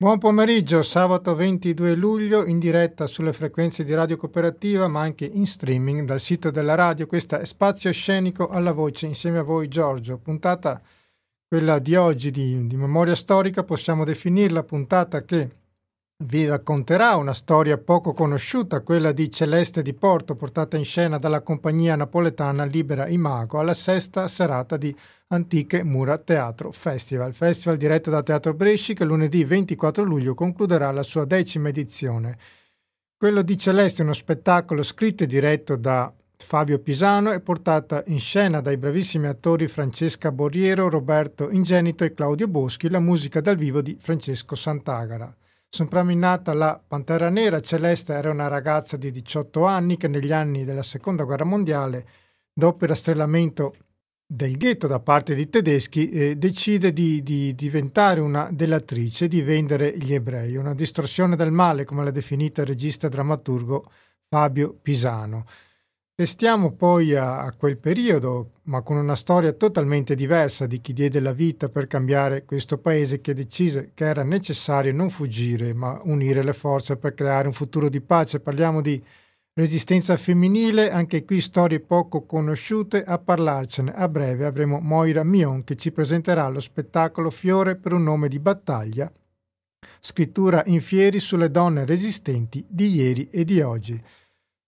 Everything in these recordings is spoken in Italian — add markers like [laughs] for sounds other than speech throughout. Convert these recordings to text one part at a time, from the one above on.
Buon pomeriggio, sabato 22 luglio in diretta sulle frequenze di Radio Cooperativa ma anche in streaming dal sito della radio. Questa è Spazio Scenico alla voce insieme a voi Giorgio. Puntata quella di oggi di, di memoria storica, possiamo definirla puntata che vi racconterà una storia poco conosciuta, quella di Celeste di Porto, portata in scena dalla compagnia napoletana Libera Imago alla sesta serata di Antiche Mura Teatro Festival. Festival diretto da Teatro Bresci che lunedì 24 luglio concluderà la sua decima edizione. Quello di Celeste è uno spettacolo scritto e diretto da Fabio Pisano e portata in scena dai bravissimi attori Francesca Borriero, Roberto Ingenito e Claudio Boschi, la musica dal vivo di Francesco Sant'Agara. Sopraminata la Pantera Nera, Celeste era una ragazza di 18 anni che negli anni della Seconda Guerra Mondiale, dopo il rastrellamento del ghetto da parte dei tedeschi eh, decide di, di, diventare una delatrice di vendere gli ebrei, una distorsione del male come l'ha definita il regista e drammaturgo Fabio Pisano. Restiamo poi a, a, quel periodo, ma con una storia totalmente diversa di chi diede la vita per cambiare questo paese che decise che era necessario non fuggire, ma unire le forze per creare un futuro di pace. Parliamo di Resistenza femminile, anche qui storie poco conosciute, a parlarcene a breve avremo Moira Mion che ci presenterà lo spettacolo Fiore per un nome di battaglia, scrittura in fieri sulle donne resistenti di ieri e di oggi.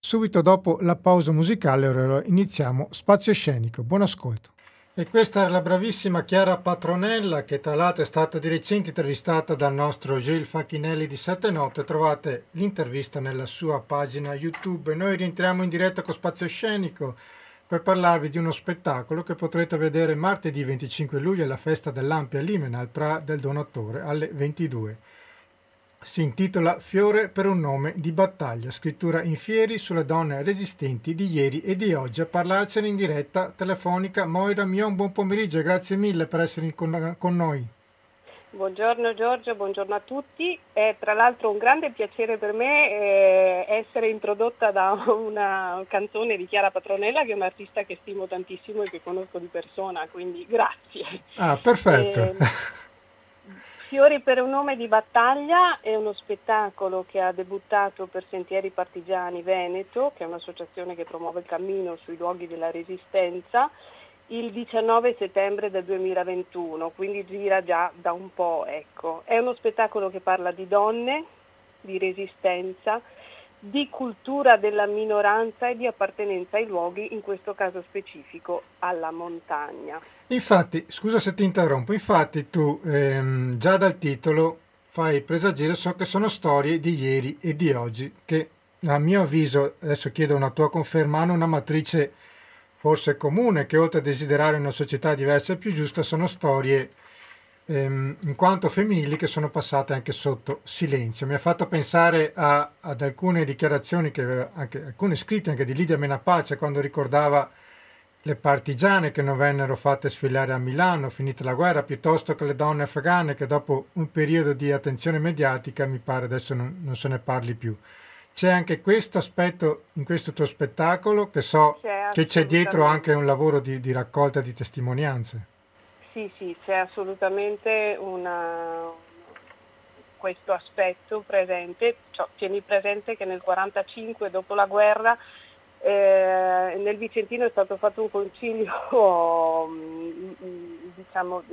Subito dopo la pausa musicale iniziamo Spazio Scenico. Buon ascolto. E questa era la bravissima Chiara Patronella, che tra l'altro è stata di recente intervistata dal nostro Gil Facchinelli di Sette Note. Trovate l'intervista nella sua pagina YouTube. Noi rientriamo in diretta con Spazio Scenico per parlarvi di uno spettacolo che potrete vedere martedì 25 luglio alla festa dell'Ampia Limena al Pra del Donatore alle 22. Si intitola Fiore per un nome di battaglia, scrittura in fieri sulle donne resistenti di ieri e di oggi. A parlarcene in diretta telefonica Moira Mion, buon pomeriggio e grazie mille per essere con, con noi. Buongiorno Giorgio, buongiorno a tutti. È tra l'altro un grande piacere per me eh, essere introdotta da una canzone di Chiara Patronella che è un'artista che stimo tantissimo e che conosco di persona, quindi grazie. Ah, perfetto. Eh, Fiori per un nome di battaglia è uno spettacolo che ha debuttato per Sentieri Partigiani Veneto, che è un'associazione che promuove il cammino sui luoghi della resistenza, il 19 settembre del 2021, quindi gira già da un po'. Ecco. È uno spettacolo che parla di donne, di resistenza, di cultura della minoranza e di appartenenza ai luoghi, in questo caso specifico alla montagna. Infatti, scusa se ti interrompo, infatti tu ehm, già dal titolo fai presagire so che sono storie di ieri e di oggi, che a mio avviso, adesso chiedo una tua conferma, hanno una matrice forse comune, che oltre a desiderare una società diversa e più giusta, sono storie ehm, in quanto femminili che sono passate anche sotto silenzio. Mi ha fatto pensare a, ad alcune dichiarazioni, che anche, alcune scritte anche di Lidia Menapace quando ricordava le partigiane che non vennero fatte sfilare a Milano, finita la guerra, piuttosto che le donne afghane che dopo un periodo di attenzione mediatica, mi pare adesso non, non se ne parli più. C'è anche questo aspetto in questo tuo spettacolo, che so c'è che c'è dietro anche un lavoro di, di raccolta di testimonianze. Sì, sì, c'è assolutamente una, questo aspetto presente. Cioè, tieni presente che nel 1945, dopo la guerra, eh, nel Vicentino è stato fatto un concilio [laughs] diciamo,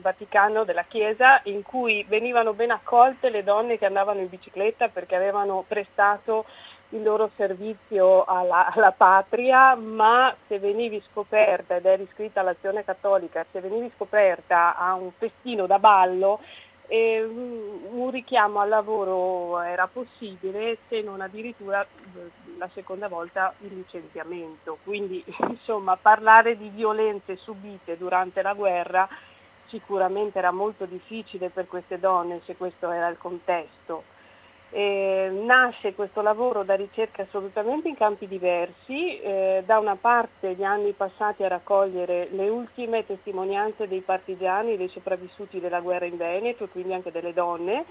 vaticano della Chiesa in cui venivano ben accolte le donne che andavano in bicicletta perché avevano prestato il loro servizio alla, alla, patria, ma se venivi scoperta, ed è iscritta all'azione cattolica, se venivi scoperta a un festino da ballo, eh, un richiamo al lavoro era possibile, se non addirittura la seconda volta il licenziamento. Quindi [laughs] insomma parlare di violenze subite durante la guerra sicuramente era molto difficile per queste donne se questo era il contesto. Eh, nasce questo lavoro da ricerche assolutamente in campi diversi, eh, da una parte gli anni passati a raccogliere le ultime testimonianze dei partigiani, dei sopravvissuti della guerra in Veneto, quindi anche delle donne,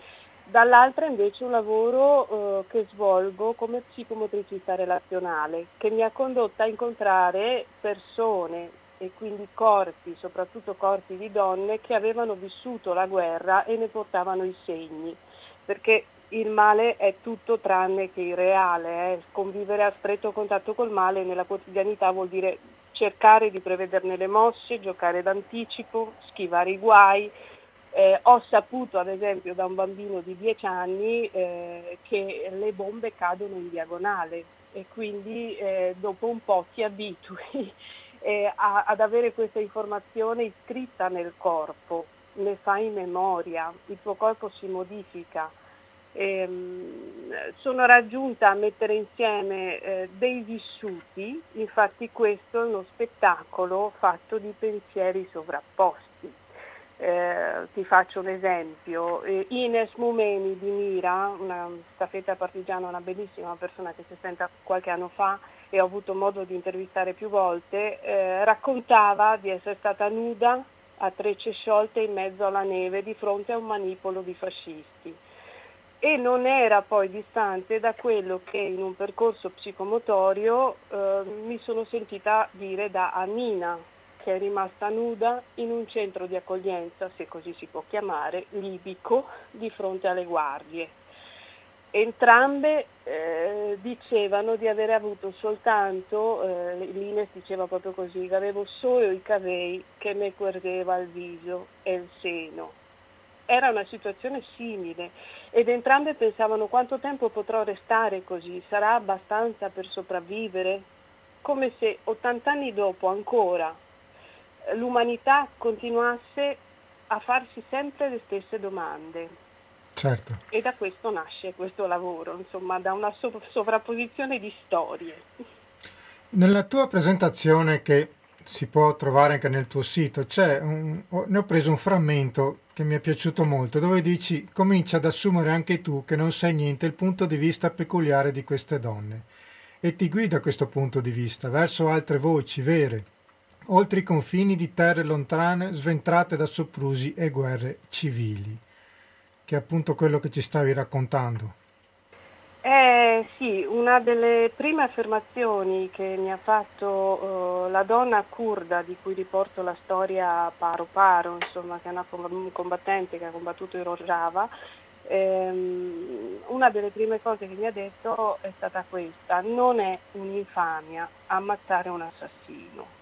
dall'altra invece un lavoro eh, che svolgo come psicomotricista relazionale, che mi ha condotta a incontrare persone e quindi corpi, soprattutto corpi di donne che avevano vissuto la guerra e ne portavano i segni, perché il male è tutto tranne che il reale, eh. convivere a stretto contatto col male nella quotidianità vuol dire cercare di prevederne le mosse, giocare d'anticipo, schivare i guai. Eh, ho saputo ad esempio da un bambino di 10 anni eh, che le bombe cadono in diagonale e quindi eh, dopo un po' ti abitui [laughs] eh, a, ad avere questa informazione iscritta nel corpo, ne fai memoria, il tuo corpo si modifica ehm, sono raggiunta a mettere insieme eh, dei vissuti, infatti questo è uno spettacolo fatto di pensieri sovrapposti. Eh, ti faccio un esempio, eh, Ines Mumeni di Mira, una staffetta partigiana, una bellissima persona che si è spenta qualche anno fa e ho avuto modo di intervistare più volte, eh, raccontava di essere stata nuda a trecce sciolte in mezzo alla neve di fronte a un manipolo di fascisti e non era poi distante da quello che in un percorso psicomotorio eh, mi sono sentita dire da Annina, che è rimasta nuda in un centro di accoglienza, se così si può chiamare, libico, di fronte alle guardie. Entrambe eh, dicevano di aver avuto soltanto, eh, l'Ines diceva proprio così, che avevo solo i cavei che mi guardeva il viso e il seno era una situazione simile ed entrambe pensavano quanto tempo potrò restare così, sarà abbastanza per sopravvivere? Come se 80 anni dopo ancora l'umanità continuasse a farsi sempre le stesse domande. Certo. E da questo nasce questo lavoro, insomma, da una sovrapposizione di storie. Nella tua presentazione che si può trovare anche nel tuo sito. Un, ne ho preso un frammento che mi è piaciuto molto, dove dici comincia ad assumere anche tu che non sai niente il punto di vista peculiare di queste donne e ti guida questo punto di vista verso altre voci vere, oltre i confini di terre lontane sventrate da soprusi e guerre civili, che è appunto quello che ci stavi raccontando. Eh sì, una delle prime affermazioni che mi ha fatto uh, la donna kurda di cui riporto la storia paro paro, insomma, che è una combattente che ha combattuto in Rojava, ehm, una delle prime cose che mi ha detto è stata questa, non è un'infamia ammazzare un assassino.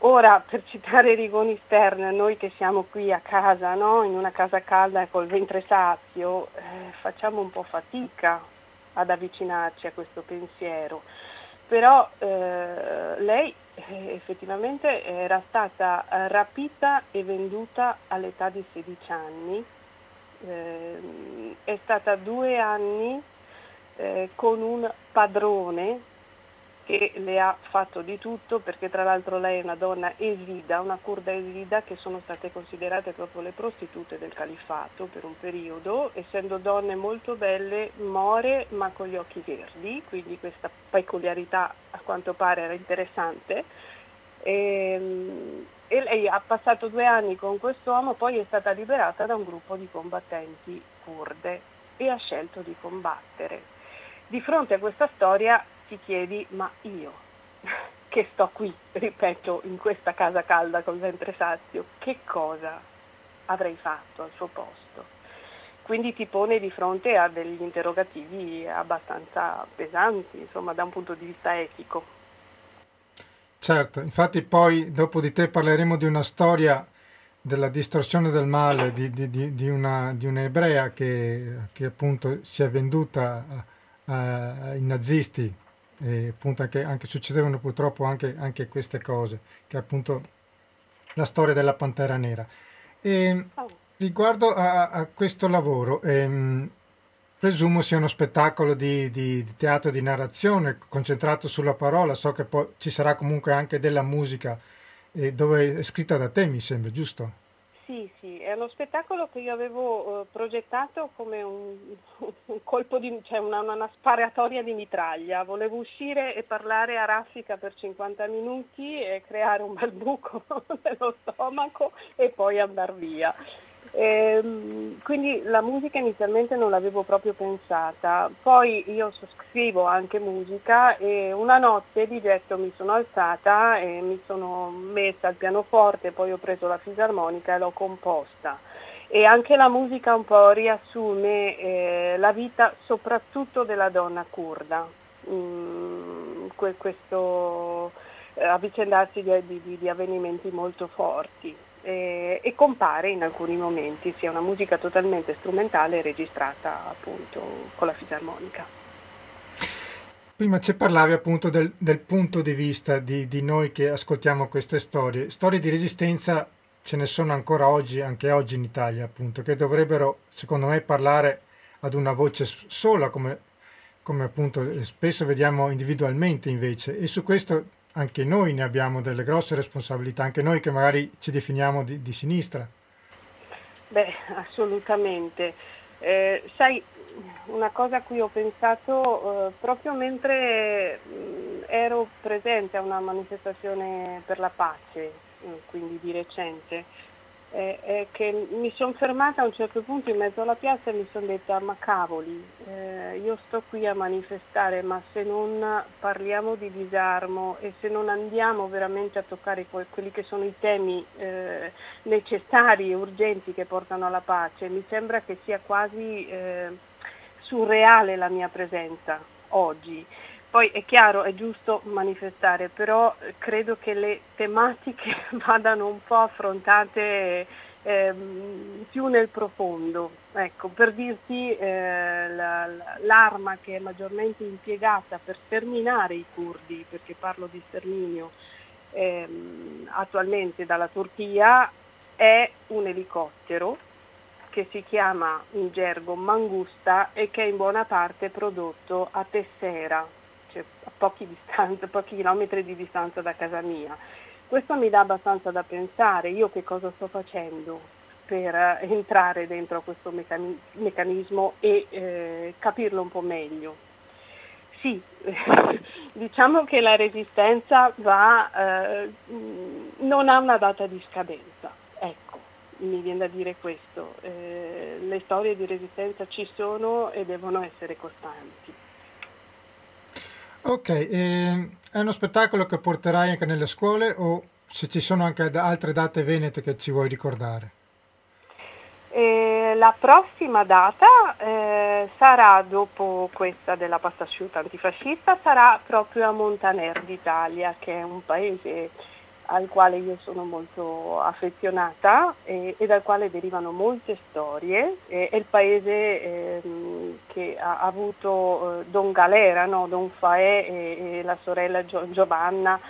Ora, per citare Rigoni Stern, noi che siamo qui a casa, no? in una casa calda e col ventre sazio, eh, facciamo un po' fatica ad avvicinarci a questo pensiero. Però eh, lei eh, effettivamente era stata rapita e venduta all'età di 16 anni, ehm, è stata due anni eh, con un padrone che le ha fatto di tutto perché tra l'altro lei è una donna esida, una kurda esida che sono state considerate proprio le prostitute del califfato per un periodo, essendo donne molto belle, more ma con gli occhi verdi, quindi questa peculiarità a quanto pare era interessante. E, ehm, e lei ha passato due anni con quest'uomo, poi è stata liberata da un gruppo di combattenti kurde e ha scelto di combattere. Di fronte a questa storia ti chiedi ma io che sto qui, ripeto, in questa casa calda col ventre sazio, che cosa avrei fatto al suo posto? Quindi ti pone di fronte a degli interrogativi abbastanza pesanti, insomma, da un punto di vista etico. Certo, infatti poi dopo di te parleremo di una storia della distorsione del male di, di, di, di una, un'ebrea che, che, appunto si è venduta ai nazisti e appunto anche, anche succedevano purtroppo anche, anche, queste cose, che è appunto la storia della Pantera Nera. E, riguardo a, a, questo lavoro, ehm, presumo sia uno spettacolo di, di, di, teatro di narrazione concentrato sulla parola, so che poi ci sarà comunque anche della musica eh, dove è scritta da te, mi sembra, giusto? Sì, sì, è uno spettacolo che io avevo eh, progettato come un, [laughs] un colpo di, cioè una, una, sparatoria di mitraglia. Volevo uscire e parlare a raffica per 50 minuti e creare un bel buco [laughs] nello stomaco e poi andare via. Ehm, quindi la musica inizialmente non l'avevo proprio pensata, poi io scrivo anche musica e una notte di getto mi sono alzata e mi sono messa al pianoforte, poi ho preso la fisarmonica e l'ho composta. E anche la musica un po' riassume eh, la vita soprattutto della donna kurda, mm, questo eh, avvicendarsi di, di, di avvenimenti molto forti eh, e compare in alcuni momenti sia una musica totalmente strumentale registrata appunto con la fisarmonica. Prima ci parlavi appunto del, del punto di vista di, di, noi che ascoltiamo queste storie. Storie di resistenza ce ne sono ancora oggi, anche oggi in Italia appunto, che dovrebbero secondo me parlare ad una voce sola come, come appunto spesso vediamo individualmente invece e su questo anche noi ne abbiamo delle grosse responsabilità, anche noi che magari ci definiamo di, di sinistra. Beh, assolutamente. Eh, sai, una cosa a cui ho pensato eh, proprio mentre mh, mm, ero presente a una manifestazione per la pace, mh, mm, quindi di recente, eh, è che mi sono fermata a un certo punto in mezzo alla piazza e mi sono detta ma cavoli, eh, io sto qui a manifestare, ma se non parliamo di disarmo e se non andiamo veramente a toccare que- quelli che sono i temi eh, necessari e urgenti che portano alla pace, mi sembra che sia quasi eh, surreale la mia presenza oggi. Poi è chiaro, è giusto manifestare, però credo che le tematiche [laughs] vadano un po' affrontate eh, più nel profondo. Ecco, per dirti eh, la, l'arma che è maggiormente impiegata per sterminare i curdi, perché parlo di sterminio eh, attualmente dalla Turchia, è un elicottero che si chiama in gergo Mangusta e che è in buona parte prodotto a Tessera, cioè a pochi, distanza, pochi chilometri di distanza da casa mia. Questo mi dà abbastanza da pensare, io che cosa sto facendo per entrare dentro questo meccanismo e eh, capirlo un po' meglio. Sì, [laughs] diciamo che la resistenza va, eh, non ha una data di scadenza, ecco, mi viene da dire questo. Eh, le storie di resistenza ci sono e devono essere costanti. Ok, eh, è uno spettacolo che porterai anche nelle scuole o se ci sono anche altre date venete che ci vuoi ricordare? Eh, la prossima data eh, sarà dopo questa della pasta asciutta antifascista, sarà proprio a Montaner d'Italia, che è un paese al quale io sono molto affezionata e, e dal quale derivano molte storie. E, è il paese eh, che ha avuto eh, Don Galera, no? Don Faè e, e la sorella Gio, Giovanna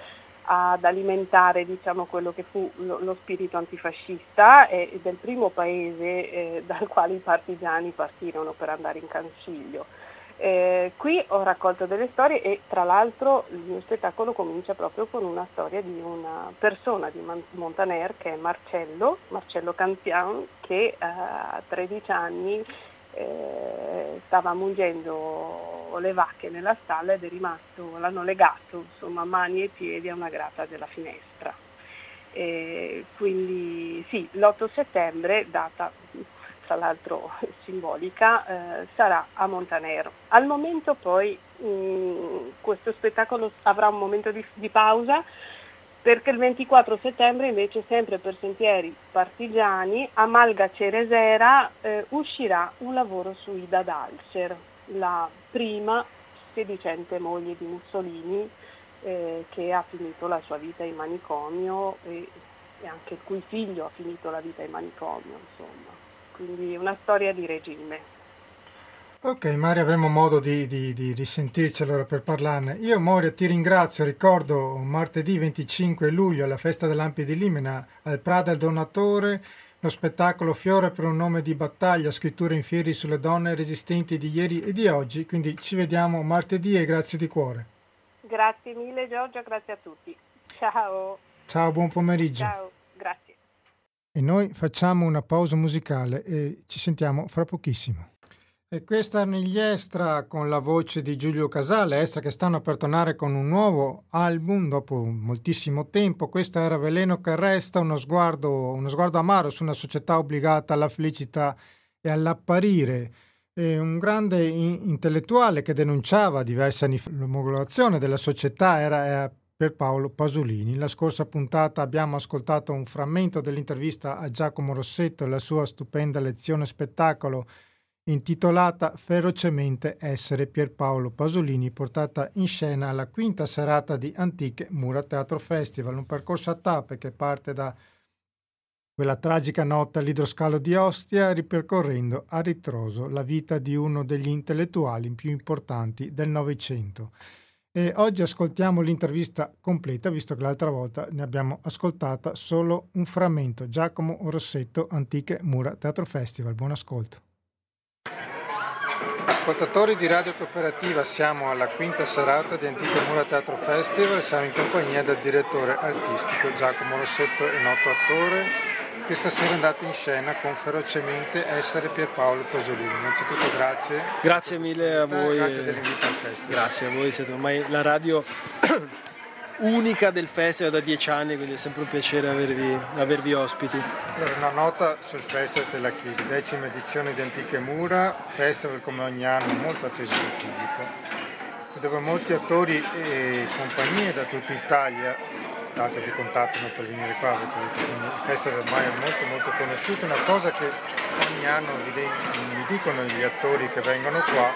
ad alimentare diciamo, quello che fu lo, lo spirito antifascista è il primo paese eh, [laughs] dal quale i partigiani partirono per andare in Cansiglio. Eh, qui ho raccolto delle storie e tra l'altro il mio spettacolo comincia proprio con una storia di una persona di Montaner che è Marcello, Marcello Campian, che eh, a 13 anni eh, stava mungendo le vacche nella stalla ed è rimasto, l'hanno legato insomma, mani e piedi a una grata della finestra. E quindi sì, l'8 settembre, data tra l'altro [laughs] simbolica, eh, sarà a Montanero. Al momento poi mh, mm, questo spettacolo avrà un momento di, di, pausa perché il 24 settembre invece sempre per Sentieri Partigiani a Malga Ceresera eh, uscirà un lavoro su Ida Dalser, la prima sedicente moglie di Mussolini eh, che ha finito la sua vita in manicomio e, e anche il cui figlio ha finito la vita in manicomio. Insomma quindi una storia di regime. Ok, Maria, avremo modo di, di, di, risentirci allora per parlarne. Io, Moria, ti ringrazio. Ricordo martedì 25 luglio alla festa dell'Ampia di Limena al Prada il Donatore, lo spettacolo Fiore per un nome di battaglia, scritture in fieri sulle donne resistenti di ieri e di oggi. Quindi ci vediamo martedì e grazie di cuore. Grazie mille Giorgio, grazie a tutti. Ciao. Ciao, buon pomeriggio. Ciao. E noi facciamo una pausa musicale e ci sentiamo fra pochissimo. E questa negli Estra con la voce di Giulio Casale, Estra che stanno per tornare con un nuovo album dopo moltissimo tempo. Questo era Veleno che resta, uno sguardo, uno sguardo amaro su una società obbligata alla felicità e all'apparire. E un grande intellettuale che denunciava diversi anni l'omologazione della società era per Paolo Pasolini. La scorsa puntata abbiamo ascoltato un frammento dell'intervista a Giacomo Rossetto e la sua stupenda lezione spettacolo intitolata Ferocemente essere Pierpaolo Pasolini, portata in scena alla quinta serata di Antiche Mura Teatro Festival, un percorso a tappe che parte da quella tragica notte all'idroscalo di Ostia, ripercorrendo a ritroso la vita di uno degli intellettuali più importanti del Novecento. E oggi ascoltiamo l'intervista completa, visto che l'altra volta ne abbiamo ascoltata solo un frammento. Giacomo Rossetto, Antiche Mura Teatro Festival. Buon ascolto. Ascoltatori di Radio Cooperativa, siamo alla quinta serata di Antiche Mura Teatro Festival, siamo in compagnia del direttore artistico Giacomo Rossetto, noto attore. Questa sera è andato in scena con ferocemente essere Pierpaolo Pasolini. Innanzitutto grazie. Grazie mille a voi. Grazie dell'invito al festival. Grazie a voi, siete ormai la radio [clears throat] unica del festival da dieci anni, quindi è sempre un piacere avervi, avervi ospiti. Allora, una nota sul festival te la chiedo, decima edizione di Antiche Mura, festival come ogni anno molto atteso dal pubblico, dove molti attori e compagnie da tutta Italia, tanto vi contattano per venire qua, festival ormai è molto molto conosciuto, una cosa che ogni anno mi dicono gli attori che vengono qua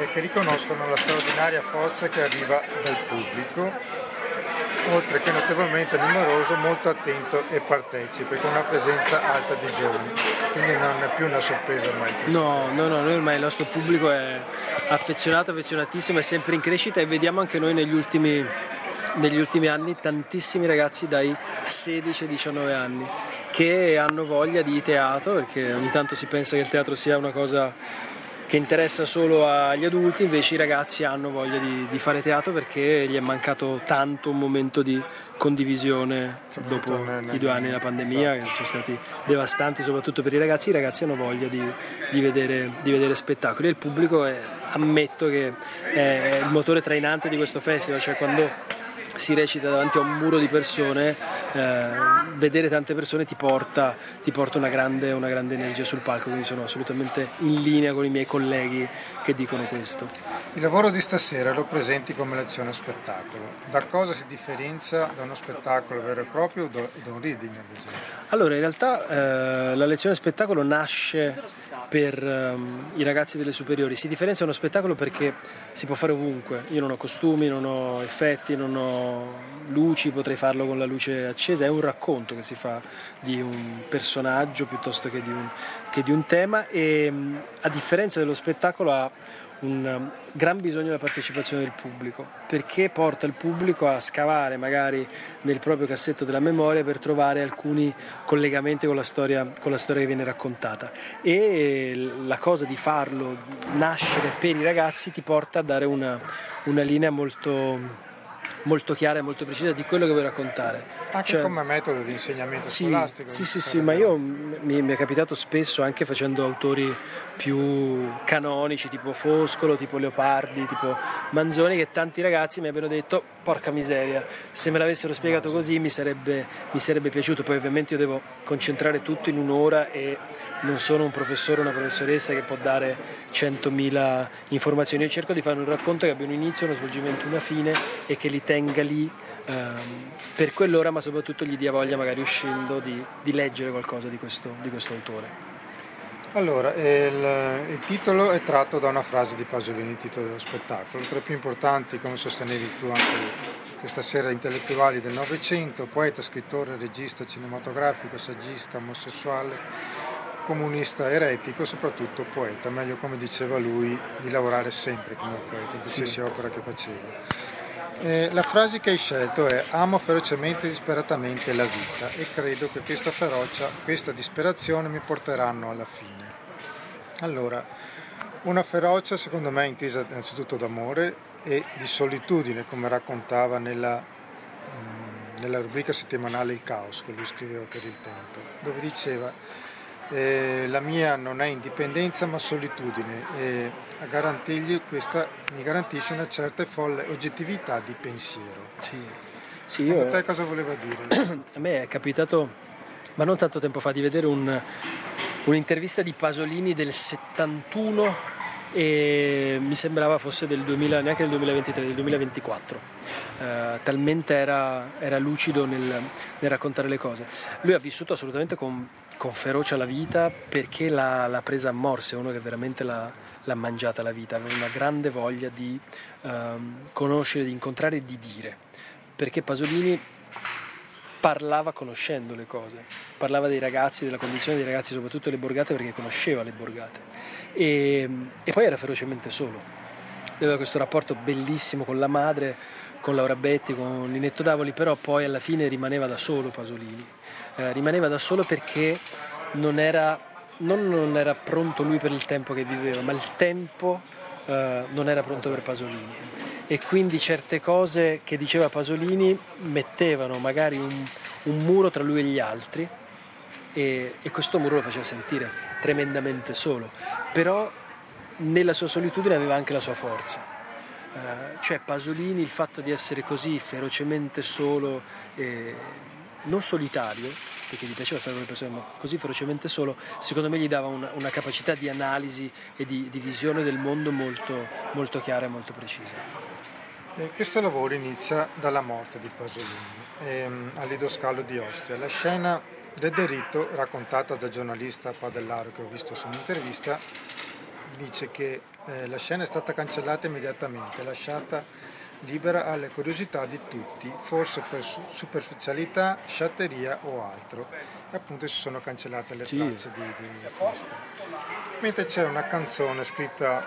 e che riconoscono la straordinaria forza che arriva dal pubblico oltre che notevolmente numeroso, molto attento e partecipe, con una presenza alta di giovani. Quindi non è più una sorpresa ormai. No, no, no, noi ormai il nostro pubblico è affezionato, affezionatissimo, è sempre in crescita e vediamo anche noi negli ultimi, negli ultimi anni tantissimi ragazzi dai 16 ai 19 anni che hanno voglia di teatro, perché ogni tanto si pensa che il teatro sia una cosa che interessa solo agli adulti, invece i ragazzi hanno voglia di, di fare teatro perché gli è mancato tanto un momento di condivisione dopo i due anni della pandemia esatto. che sono stati devastanti soprattutto per i ragazzi, i ragazzi hanno voglia di, di, vedere, di vedere, spettacoli e il pubblico è, ammetto che è il motore trainante di questo festival, cioè quando si recita davanti a un muro di persone, eh, vedere tante persone ti porta, ti porta una, grande, una, grande, energia sul palco, quindi sono assolutamente in linea con i miei colleghi che dicono questo. Il lavoro di stasera lo presenti come lezione spettacolo. Da cosa si differenzia da uno spettacolo vero e proprio o da un reading ad esempio? Allora, in realtà eh, la lezione spettacolo nasce per um, i ragazzi delle superiori. Si differenzia uno spettacolo perché si può fare ovunque. Io non ho costumi, non ho effetti, non ho luci, potrei farlo con la luce accesa. È un racconto che si fa di un personaggio piuttosto che di un, che di un tema e um, a differenza dello spettacolo ha un um, gran bisogno della partecipazione del pubblico, perché porta il pubblico a scavare magari nel proprio cassetto della memoria per trovare alcuni collegamenti con la storia, con la storia che viene raccontata. E la cosa di farlo nascere per i ragazzi ti porta a dare una, una linea molto molto chiara e molto precisa di quello che vuoi raccontare. Anche cioè, come metodo di insegnamento sì, scolastico. Sì, sì, sì, ma io mi, mi, è capitato spesso anche facendo autori più canonici, tipo Foscolo, tipo Leopardi, tipo Manzoni, che tanti ragazzi mi abbiano detto porca miseria, se me l'avessero spiegato così mi sarebbe, mi sarebbe piaciuto, poi ovviamente io devo concentrare tutto in un'ora e non sono un professore o una professoressa che può dare 100.000 informazioni, io cerco di fare un racconto che abbia un inizio, uno svolgimento, una fine e che li tenga lì ehm, per quell'ora, ma soprattutto gli dia voglia magari uscendo di, di leggere qualcosa di questo, di questo autore. Allora, il, il, titolo è tratto da una frase di Pasolini, titolo dello spettacolo. Tra i più importanti, come sostenevi tu anche questa sera, intellettuali del Novecento, poeta, scrittore, regista cinematografico, saggista, omosessuale, comunista, eretico, soprattutto poeta, meglio come diceva lui, di lavorare sempre come poeta, in qualsiasi sì. opera che faceva. Eh, la frase che hai scelto è amo ferocemente e disperatamente la vita e credo che questa ferocia, questa disperazione mi porteranno alla fine. Allora, una ferocia secondo me intesa innanzitutto d'amore e di solitudine, come raccontava nella, mm, nella rubrica settimanale Il caos che lui scriveva per il tempo, dove diceva eh, la mia non è indipendenza ma solitudine e a garantirgli questa mi garantisce una certa folle oggettività di pensiero. Sì, sì io... A te cosa voleva dire? [clears throat] a me è capitato, ma non tanto tempo fa, di vedere un, un'intervista di Pasolini del 71 e mi sembrava fosse del 2000, neanche del 2023, del 2024. Uh, talmente era, era lucido nel, nel, raccontare le cose. Lui ha vissuto assolutamente con, con ferocia la vita perché l'ha, l'ha, presa a morse, uno che veramente l'ha, l'ha, mangiata la vita, aveva una grande voglia di uh, conoscere, di incontrare e di dire. Perché Pasolini parlava conoscendo le cose, parlava dei ragazzi, della condizione dei ragazzi, soprattutto le borgate, perché conosceva le borgate e, e poi era ferocemente solo. Aveva questo rapporto bellissimo con la madre, con Laura Betti, con Ninetto Davoli, però poi alla fine rimaneva da solo Pasolini. Eh, rimaneva da solo perché non era, non, non era, pronto lui per il tempo che viveva, ma il tempo eh, non era pronto per Pasolini. E quindi certe cose che diceva Pasolini mettevano magari un, un muro tra lui e gli altri e, e questo muro lo faceva sentire tremendamente solo, però nella sua solitudine aveva anche la sua forza. Uh, cioè Pasolini, il fatto di essere così ferocemente solo, eh, non solitario, perché gli piaceva stare con le persone, ma così ferocemente solo, secondo me gli dava una, una capacità di analisi e di, di, visione del mondo molto, molto chiara e molto precisa. E questo lavoro inizia dalla morte di Pasolini ehm, all'Idoscalo di Ostia. La scena del delitto, raccontata dal giornalista Padellaro che ho visto su un'intervista, dice che eh, la scena è stata cancellata immediatamente, lasciata libera alle curiosità di tutti, forse per superficialità, sciatteria o altro. E appunto si sono cancellate le sì. tracce di, di questo. Mentre c'è una canzone scritta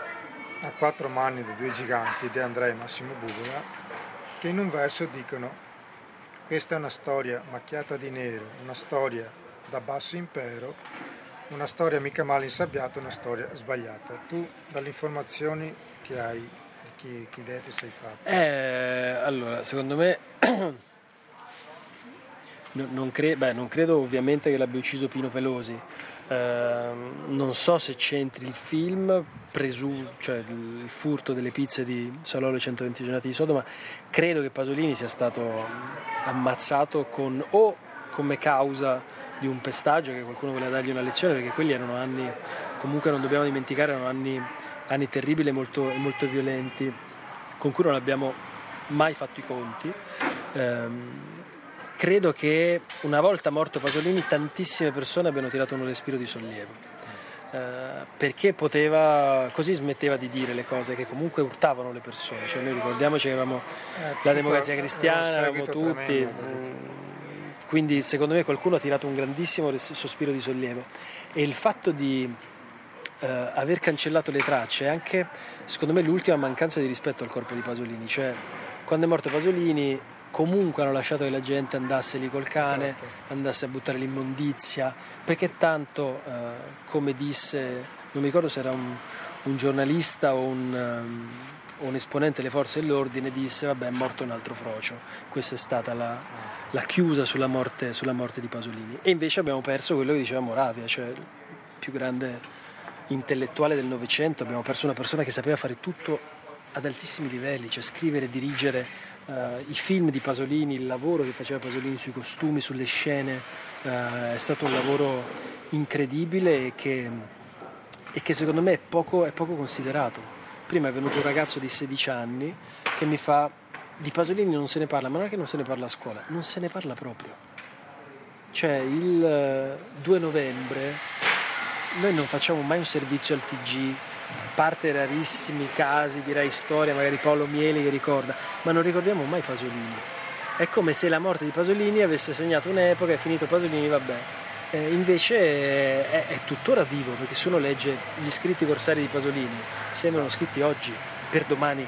a quattro mani da due giganti di Andrea e Massimo Bugola che in un verso dicono questa è una storia macchiata di nero, una storia da basso impero, una storia mica male insabbiata, una storia sbagliata. Tu dalle informazioni che hai, che, che idea ti sei fatta? Eh, allora, secondo me [clears throat] non, cre- beh, non, credo ovviamente che l'abbia ucciso Pino Pelosi. Eh, non so se c'entri il film, presu- cioè il furto delle pizze di Salolo 120 giornate di Sodoma. Credo che Pasolini sia stato ammazzato con, o come causa di un pestaggio che qualcuno voleva dargli una lezione perché quelli erano anni, comunque non dobbiamo dimenticare, erano anni, anni terribili e molto, molto, violenti con cui non abbiamo mai fatto i conti. Ehm, credo che una volta morto Pasolini tantissime persone abbiano tirato un respiro di sollievo. Uh, perché poteva, così smetteva di dire le cose che comunque urtavano le persone. Cioè noi ricordiamoci che avevamo eh, la democrazia cristiana, avevamo tutti. Tremendo, mm, quindi secondo me qualcuno ha tirato un grandissimo sospiro di sollievo. E il fatto di uh, aver cancellato le tracce è anche, secondo me, l'ultima mancanza di rispetto al corpo di Pasolini. Cioè, quando è morto Pasolini comunque hanno lasciato che la gente andasse lì col cane, esatto. andasse a buttare l'immondizia, perché tanto, eh, come disse, non mi ricordo se era un, un giornalista o un, um, un, esponente delle forze dell'ordine, disse vabbè è morto un altro frocio, questa è stata la, la chiusa sulla morte, sulla morte, di Pasolini. E invece abbiamo perso quello che diceva Moravia, cioè il più grande intellettuale del Novecento, abbiamo perso una persona che sapeva fare tutto ad altissimi livelli, cioè scrivere, dirigere, Uh, I film di Pasolini, il lavoro che faceva Pasolini sui costumi, sulle scene, uh, è stato un lavoro incredibile e che, e che secondo me è poco, è poco, considerato. Prima è venuto un ragazzo di 16 anni che mi fa di Pasolini non se ne parla, ma non è che non se ne parla a scuola, non se ne parla proprio. Cioè il 2 eh, novembre noi non facciamo mai un servizio al TG parte rarissimi casi, direi storia, magari Paolo Mieli che ricorda, ma non ricordiamo mai Pasolini. È come se la morte di Pasolini avesse segnato un'epoca, è finito Pasolini, vabbè. Eh, invece è, è, tuttora vivo, perché se uno legge gli scritti corsari di Pasolini, sembrano scritti oggi, per domani.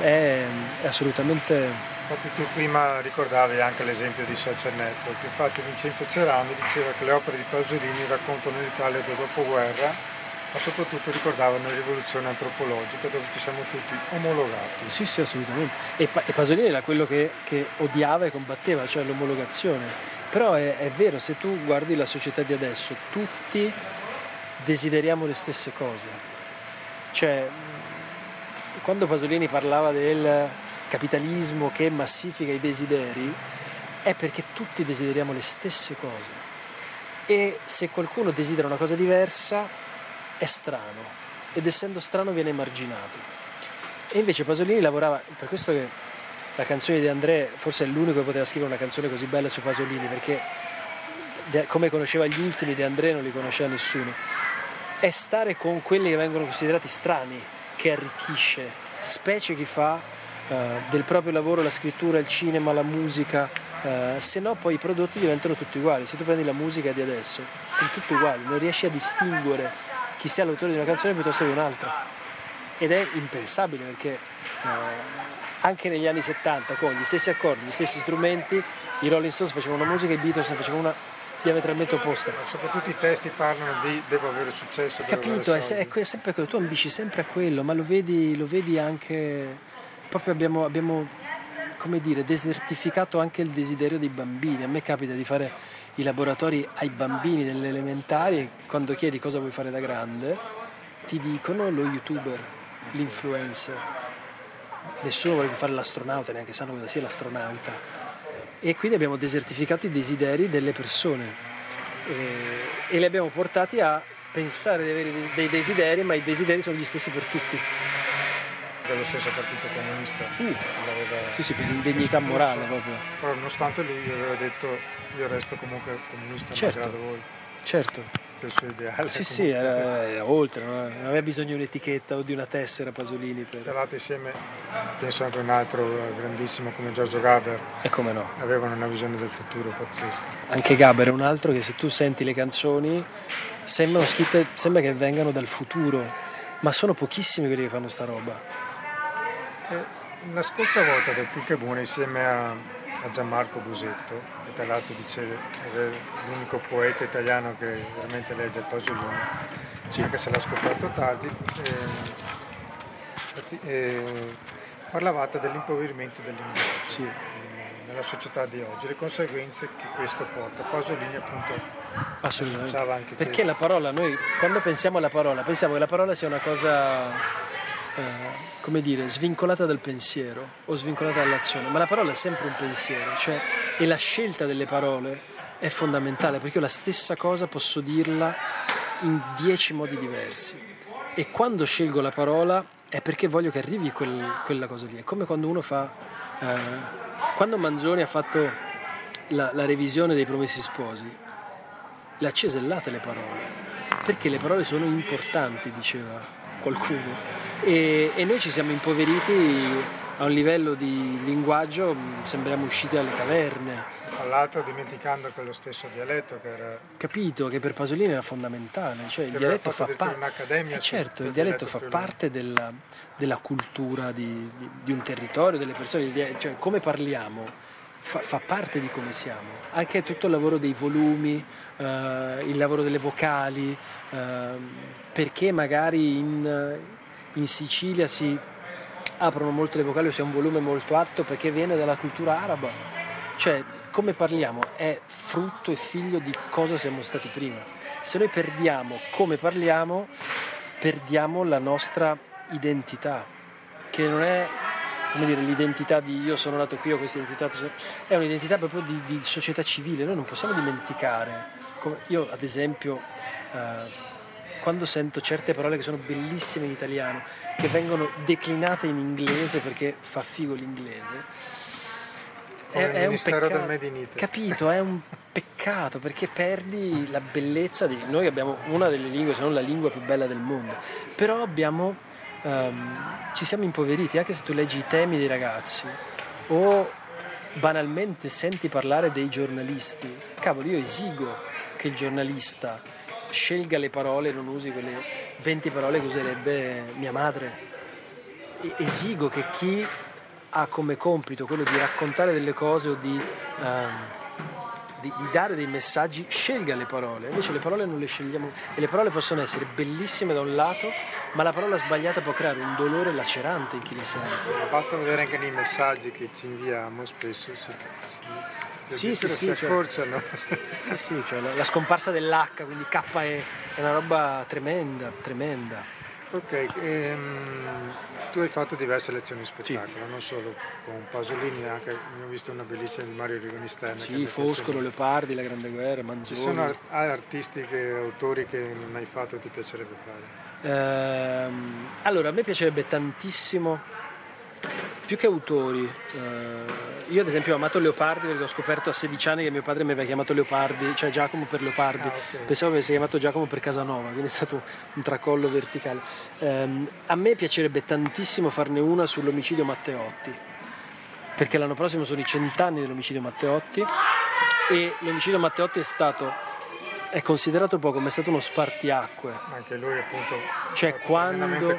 È, è assolutamente... Infatti tu prima ricordavi anche l'esempio di Social Network, infatti Vincenzo Cerami diceva che le opere di Pasolini raccontano l'Italia del dopoguerra ma soprattutto ricordavano la rivoluzione antropologica dove ci siamo tutti omologati. Sì, sì, assolutamente. E, e Pasolini era quello che, che, odiava e combatteva, cioè l'omologazione. Però è, è vero, se tu guardi la società di adesso, tutti desideriamo le stesse cose. Cioè, quando Pasolini parlava del capitalismo che massifica i desideri, è perché tutti desideriamo le stesse cose. E se qualcuno desidera una cosa diversa, è strano. Ed essendo strano viene emarginato. E invece Pasolini lavorava, per questo che la canzone di André forse è l'unico che poteva scrivere una canzone così bella su Pasolini, perché come conosceva gli ultimi di André non li conosceva nessuno. È stare con quelli che vengono considerati strani che arricchisce, specie chi fa uh, del proprio lavoro la scrittura, il cinema, la musica, uh, se no poi i prodotti diventano tutti uguali. Se tu prendi la musica di adesso, sono tutti uguali, non riesci a distinguere chi sia l'autore di una canzone piuttosto che un'altra ed è impensabile perché eh, anche negli anni 70 con gli stessi accordi, gli stessi strumenti, i Rolling Stones facevano una musica e i Beatles ne facevano una diametralmente opposta. Ma soprattutto i testi parlano di devo avere successo. Capito, avere è, è, sempre quello, tu ambisci sempre a quello, ma lo vedi, lo vedi anche, proprio abbiamo, abbiamo, come dire, desertificato anche il desiderio dei bambini. A me capita di fare i laboratori ai bambini delle elementari e quando chiedi cosa vuoi fare da grande, ti dicono lo youtuber l'influencer. Nessuno vuole fare l'astronauta, neanche sanno cosa sia l'astronauta. E quindi abbiamo desertificato i desideri delle persone e, e li abbiamo portati a pensare di avere dei desideri, ma i desideri sono gli stessi per tutti. Dello stesso partito comunista. Uh, sì, sì, per l'indegnità morale proprio. Però nonostante lui aveva detto io resto comunque comunista, certo, malgrado voi. Certo suo ideale. Sì, sì, era, era, oltre, non aveva bisogno di un'etichetta o di una tessera Pasolini. Per... Tra l'altro insieme, penso anche un altro grandissimo come Giorgio Gaber. E come no. Avevano una visione del futuro pazzesca. Anche Gaber è un altro che se tu senti le canzoni sembrano scritte, sembra che vengano dal futuro, ma sono pochissimi quelli che fanno sta roba. E la scorsa volta del Ticabuna insieme a, a Gianmarco Busetto tra l'altro dice l'unico poeta italiano che veramente legge il Pasolini, sì. anche se l'ha scoperto tardi. E, e, parlavate dell'impoverimento del linguaggio sì. nella società di oggi, le conseguenze che questo porta. Pasolini appunto Assolutamente. Anche Perché la parola, noi quando pensiamo alla parola, pensiamo che la parola sia una cosa eh, come dire, svincolata dal pensiero o svincolata dall'azione, ma la parola è sempre un pensiero, cioè, e la scelta delle parole è fondamentale perché io la stessa cosa posso dirla in dieci modi diversi. E quando scelgo la parola è perché voglio che arrivi quel, quella cosa lì. È come quando uno fa, eh, quando Manzoni ha fatto la, la revisione dei Promessi Sposi, le ha cesellate le parole, perché le parole sono importanti, diceva qualcuno e, e noi ci siamo impoveriti a un livello di linguaggio, mm, sembriamo usciti dalle caverne. Tra l'altro dimenticando quello stesso dialetto che era... Capito, che per Pasolini era fondamentale, cioè il dialetto fa parte... Eh certo, il dialetto fa parte della, della cultura di, di, di, un territorio, delle persone, cioè come parliamo fa, fa, parte di come siamo. Anche tutto il lavoro dei volumi, eh, il lavoro delle vocali, eh, perché magari in in Sicilia si aprono molto le vocali o si ha un volume molto alto perché viene dalla cultura araba. Cioè, come parliamo è frutto e figlio di cosa siamo stati prima. Se noi perdiamo come parliamo, perdiamo la nostra identità, che non è come dire, l'identità di io sono nato qui, ho questa identità, è un'identità proprio di, di società civile, noi non possiamo dimenticare. Io ad esempio eh, quando sento certe parole che sono bellissime in italiano, che vengono declinate in inglese perché fa figo l'inglese, è, è un peccato. Capito, è un peccato perché perdi la bellezza di... Noi abbiamo una delle lingue, se non la lingua più bella del mondo, però abbiamo, um, ci siamo impoveriti, anche se tu leggi i temi dei ragazzi o banalmente senti parlare dei giornalisti. Cavolo, io esigo che il giornalista scelga le parole non usi quelle 20 parole che userebbe mia madre. Esigo che chi ha come compito quello di raccontare delle cose o di, um, di, di, dare dei messaggi, scelga le parole. Invece le parole non le scegliamo e le parole possono essere bellissime da un lato, ma la parola sbagliata può creare un dolore lacerante in chi le sente. Basta vedere anche nei messaggi che ci inviamo spesso. Si, sì, sì, sì. Cioè, sì, sì, cioè la, la, scomparsa dell'H, quindi K è, è una roba tremenda, tremenda. Ok, ehm, tu hai fatto diverse lezioni di spettacolo, sì. non solo con Pasolini, anche abbiamo visto una bellissima di Mario Rigonisterna. Sì, Foscolo, Leopardi, La Grande Guerra, Manzoni. Ci sono artisti, che, autori che non hai fatto e ti piacerebbe fare? Ehm, allora, a me piacerebbe tantissimo più che autori, eh, io ad esempio ho amato Leopardi perché ho scoperto a 16 anni che mio padre mi aveva chiamato Leopardi, cioè Giacomo per Leopardi, ah, okay. pensavo avesse chiamato Giacomo per Casanova, quindi è stato un tracollo verticale. Eh, a me piacerebbe tantissimo farne una sull'omicidio Matteotti, perché l'anno prossimo sono i cent'anni dell'omicidio Matteotti e l'omicidio Matteotti è stato è considerato poco, ma è stato uno spartiacque. Anche lui appunto cioè quando,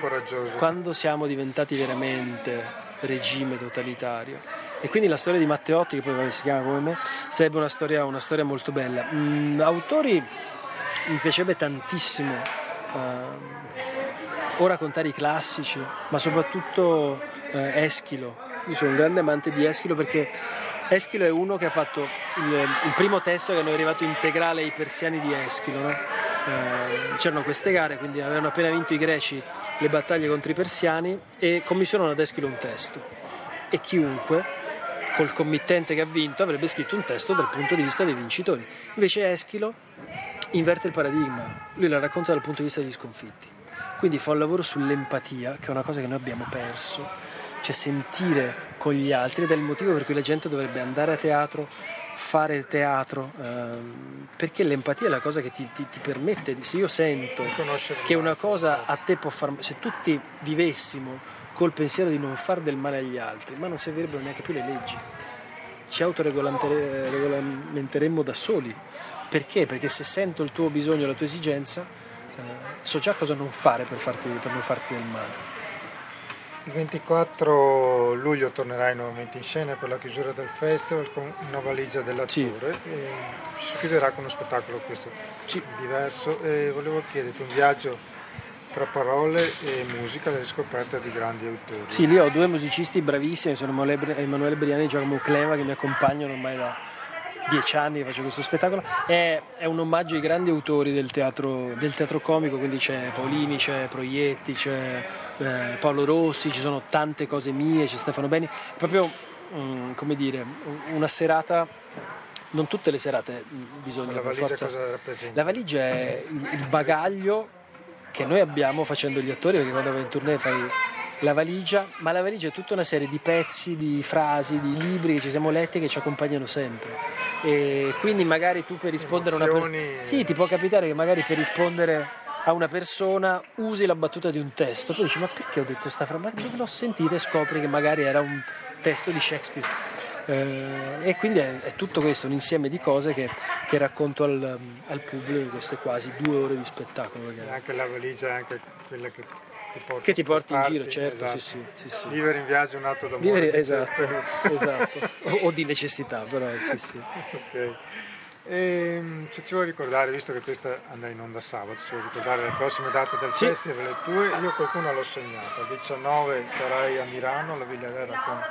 quando siamo diventati veramente regime totalitario. E quindi la storia di Matteotti, che poi si chiama come me, sarebbe una storia, una storia molto bella. Mm, autori mi piacerebbe tantissimo uh, o raccontare i classici, ma soprattutto uh, Eschilo. Io sono un grande amante di Eschilo perché Eschilo è uno che ha fatto il, il primo testo che hanno arrivato integrale ai persiani di Eschilo. No? Eh, c'erano queste gare, quindi avevano appena vinto i greci le battaglie contro i persiani e commissionano ad Eschilo un testo. E chiunque, col committente che ha vinto, avrebbe scritto un testo dal punto di vista dei vincitori. Invece Eschilo inverte il paradigma, lui la racconta dal punto di vista degli sconfitti. Quindi fa un lavoro sull'empatia, che è una cosa che noi abbiamo perso, cioè sentire con gli altri ed è il motivo per cui la gente dovrebbe andare a teatro, fare teatro, ehm, perché l'empatia è la cosa che ti, ti, ti permette di, se io sento che una cosa a te può far se tutti vivessimo col pensiero di non far del male agli altri, ma non servirebbero neanche più le leggi, ci autoregolamenteremmo da soli. Perché? Perché se sento il tuo bisogno, la tua esigenza, eh, so già cosa non fare per, farti, per non farti del male. Il 24 luglio tornerai nuovamente in scena per la chiusura del festival con una valigia dell'attore sì. e si chiuderà con uno spettacolo questo sì. diverso e volevo chiederti un viaggio tra parole e musica alla riscoperta di grandi autori. Sì, lì ho due musicisti bravissimi, sono Emanuele Briani e Giacomo Cleva che mi accompagnano ormai da dieci anni che faccio questo spettacolo, è, è un omaggio ai grandi autori del teatro, del teatro, comico, quindi c'è Paolini, c'è Proietti, c'è eh, Paolo Rossi, ci sono tante cose mie, c'è Stefano Beni, proprio um, come dire, una serata non tutte le serate bisogna la valigia forza. cosa rappresenta? La valigia è il bagaglio che noi abbiamo facendo gli attori, perché quando vai in tournée fai la valigia, ma la valigia è tutta una serie di pezzi, di frasi, di libri che ci siamo letti e che ci accompagnano sempre. E quindi magari tu per rispondere Emozioni. a una persona... Sì, ti può capitare che magari per rispondere a una persona usi la battuta di un testo, poi dici ma perché ho detto questa frase? Ma dove l'ho sentita e scopri che magari era un testo di Shakespeare. Eh, e quindi è, è, tutto questo, un insieme di cose che, che racconto al, al, pubblico in queste quasi due ore di spettacolo. E anche la valigia è anche quella che ti porta che ti porti in giro, certo, esatto. sì, sì, sì, Vivere in viaggio è un atto d'amore. Vivere, esatto, esatto. O, o, di necessità, però sì, sì. [laughs] ok. E, ehm, se ci vuoi ricordare, visto che questa andrà in onda sabato, ci vuoi ricordare le prossime date del sì. festival, le tue, io qualcuno l'ho segnata. 19 sarai a Milano, alla Villa Vera con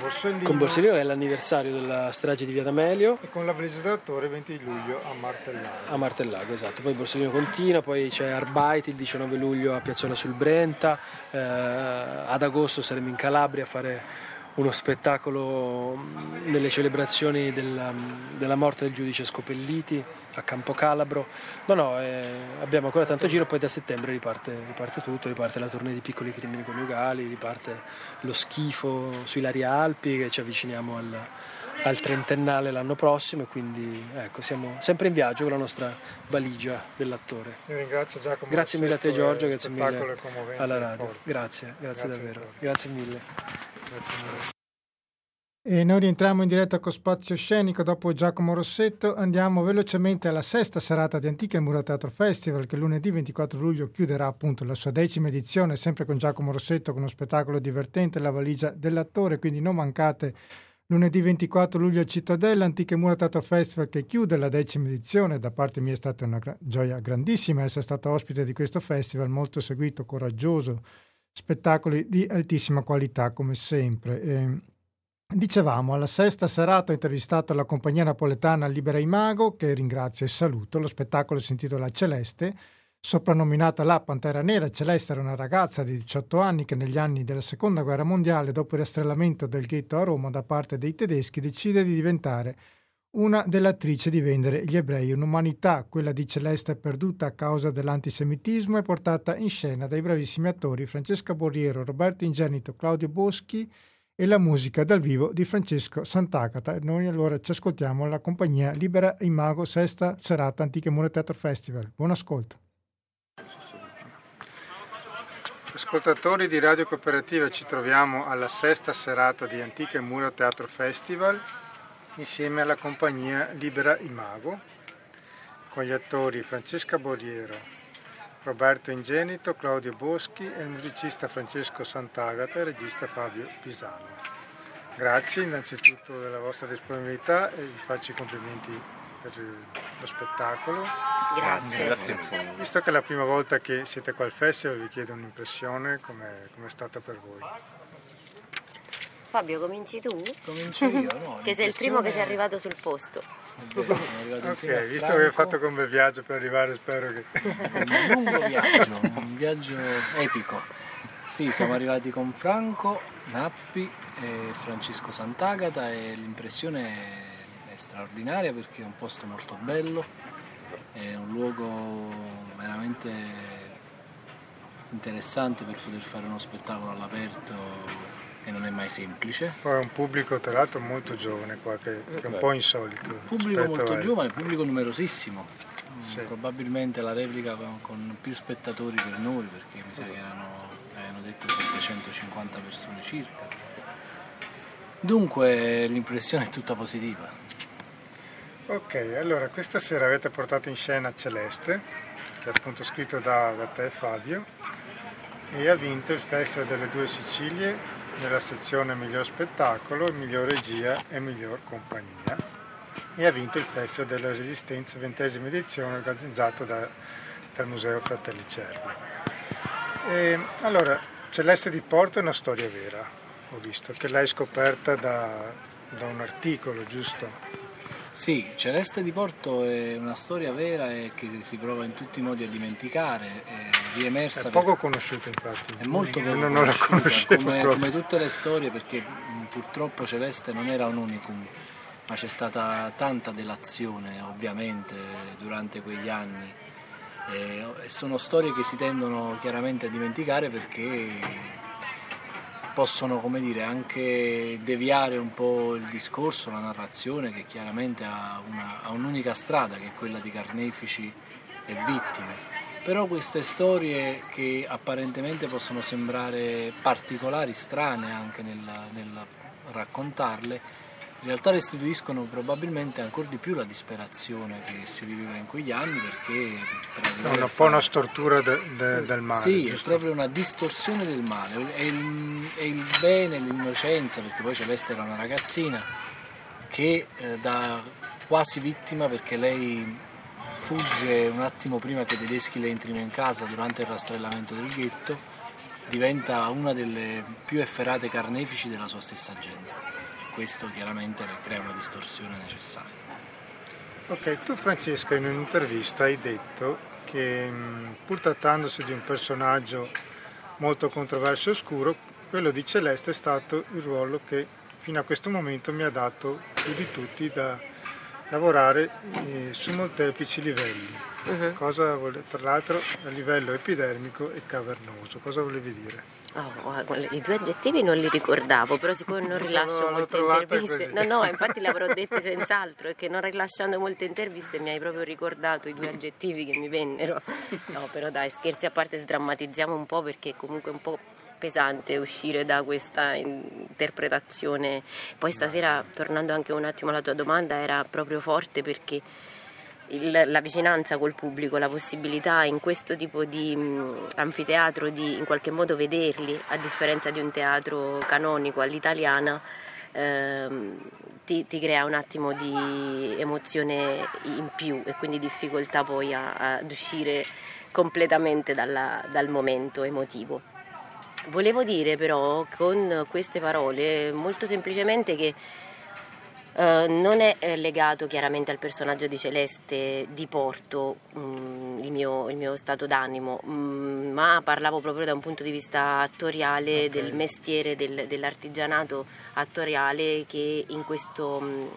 Borsellino. Con Borsellino è l'anniversario della strage di Via D'Amelio. E con la visitatore 20 luglio a Martellago. A Martellago, esatto. Poi Borsellino continua, poi c'è Arbeit il 19 luglio a Piazzola sul Brenta, eh, ad agosto saremo in Calabria a fare uno spettacolo nelle celebrazioni della, della, morte del giudice Scopelliti a Campo Calabro. No, no, eh, abbiamo ancora tanto giro, poi da settembre riparte, riparte, tutto, riparte la tournée di piccoli crimini coniugali, riparte lo schifo sui Laria Alpi che ci avviciniamo al, al trentennale l'anno prossimo e quindi ecco, siamo sempre in viaggio con la nostra valigia dell'attore. Io ringrazio Giacomo. Grazie mille a te Giorgio, grazie mille alla radio. Grazie, grazie, grazie davvero. Grazie mille. E noi rientriamo in diretta con Spazio Scenico dopo Giacomo Rossetto. Andiamo velocemente alla sesta serata di Antica e Muro Teatro Festival che lunedì 24 luglio chiuderà appunto la sua decima edizione sempre con Giacomo Rossetto con uno spettacolo divertente La valigia dell'attore, quindi non mancate Lunedì 24 luglio a Cittadella, Antiche Mura Teatro Festival che chiude la decima edizione. Da parte mia è stata una gioia grandissima essere stata ospite di questo festival, molto seguito, coraggioso, spettacoli di altissima qualità come sempre. E, dicevamo, alla sesta serata ho intervistato la compagnia napoletana Libera Imago, che ringrazio e saluto. Lo spettacolo si intitola Celeste Soprannominata la Pantera Nera, Celeste era una ragazza di 18 anni che negli anni della Seconda Guerra Mondiale, dopo il rastrellamento del ghetto a Roma da parte dei tedeschi, decide di diventare una delle attrici di vendere gli ebrei. Un'umanità, quella di Celeste perduta a causa dell'antisemitismo, è portata in scena dai bravissimi attori Francesca Borriero, Roberto Ingenito, Claudio Boschi e la musica dal vivo di Francesco Sant'Agata. Noi allora ci ascoltiamo la compagnia Libera Imago, sesta serata Antiche Mure Teatro Festival. Buon ascolto. Ascoltatori di Radio Cooperativa, ci troviamo alla sesta serata di Antiche Mura Teatro Festival insieme alla compagnia Libera Imago con gli attori Francesca Borriero, Roberto Ingenito, Claudio Boschi e il musicista Francesco Sant'Agata e il regista Fabio Pisano. Grazie innanzitutto della vostra disponibilità e vi faccio i complimenti per lo spettacolo. Grazie. Grazie. Visto che è la prima volta che siete qua al festival, vi chiedo un'impressione, come è stata per voi? Fabio, cominci tu? Comincio io, no? [laughs] che sei il primo che sei arrivato sul posto. ok, visto che hai fatto un bel viaggio per arrivare, spero che... un lungo viaggio, un viaggio epico. Sì, siamo arrivati con Franco, Nappi e Francesco Sant'Agata e l'impressione è straordinaria perché è un posto molto bello, è un luogo veramente interessante per poter fare uno spettacolo all'aperto che non è mai semplice. Poi è un pubblico tra l'altro molto giovane qua che, che è un po' insolito. Pubblico molto giovane, pubblico numerosissimo. Sì. Probabilmente la replica con più spettatori per noi perché mi sa che erano, avevano detto 750 persone circa. Dunque l'impressione è tutta positiva. Ok, allora questa sera avete portato in scena Celeste, che è appunto scritto da, da te Fabio, e ha vinto il Festival delle Due Sicilie nella sezione miglior spettacolo, miglior regia e miglior compagnia e ha vinto il Festival della Resistenza, ventesima edizione organizzato da, dal Museo Fratelli Cervi. E, allora, Celeste di Porto è una storia vera, ho visto, che l'hai scoperta da, da un articolo, giusto? Sì, Celeste di Porto è una storia vera e che si prova in tutti i modi a dimenticare, è riemersa. È poco conosciuta infatti. È molto poco non, non conosciuta, come, come, tutte le storie perché purtroppo Celeste non era un unicum, ma c'è stata tanta delazione ovviamente durante quegli anni. E sono storie che si tendono chiaramente a dimenticare perché possono dire, anche deviare un po' il discorso, la narrazione che chiaramente ha, una, ha un'unica strada che è quella di carnefici e vittime. Però queste storie che apparentemente possono sembrare particolari, strane anche nel, nel raccontarle, in realtà restituiscono probabilmente ancora di più la disperazione che si viveva in quegli anni perché è un po' una stortura de, de, del male sì, giusto? è proprio una distorsione del male è il, è il bene, l'innocenza perché poi Celeste era una ragazzina che eh, da quasi vittima perché lei fugge un attimo prima che i tedeschi le entrino in casa durante il rastrellamento del ghetto diventa una delle più efferate carnefici della sua stessa gente questo chiaramente crea una distorsione necessaria. Ok, tu Francesco in un'intervista hai detto che pur trattandosi di un personaggio molto controverso e oscuro, quello di Celeste è stato il ruolo che fino a questo momento mi ha dato più di tutti da lavorare eh, su molteplici livelli. Uh-huh. Cosa vole, tra l'altro a livello epidermico e cavernoso, cosa volevi dire? Oh, I due aggettivi non li ricordavo, però siccome non [laughs] rilascio molte interviste, no, no, infatti [laughs] li avrò detti senz'altro, e che non rilasciando molte interviste mi hai proprio ricordato i due aggettivi che mi vennero. No, però dai, scherzi a parte, sdrammatizziamo un po' perché comunque è un po' pesante uscire da questa interpretazione. Poi stasera, tornando anche un attimo alla tua domanda, era proprio forte perché il, la vicinanza col pubblico, la possibilità in questo tipo di mh, anfiteatro di in qualche modo vederli, a differenza di un teatro canonico all'italiana, ehm, ti, ti, crea un attimo di emozione in più e quindi difficoltà poi a, ad uscire completamente dalla, dal momento emotivo. Volevo dire però con queste parole molto semplicemente che Uh, non è eh, legato chiaramente al personaggio di Celeste di Porto um, il, mio, il, mio, stato d'animo, um, ma parlavo proprio da un punto di vista attoriale okay. del mestiere, del, dell'artigianato attoriale che in questo um,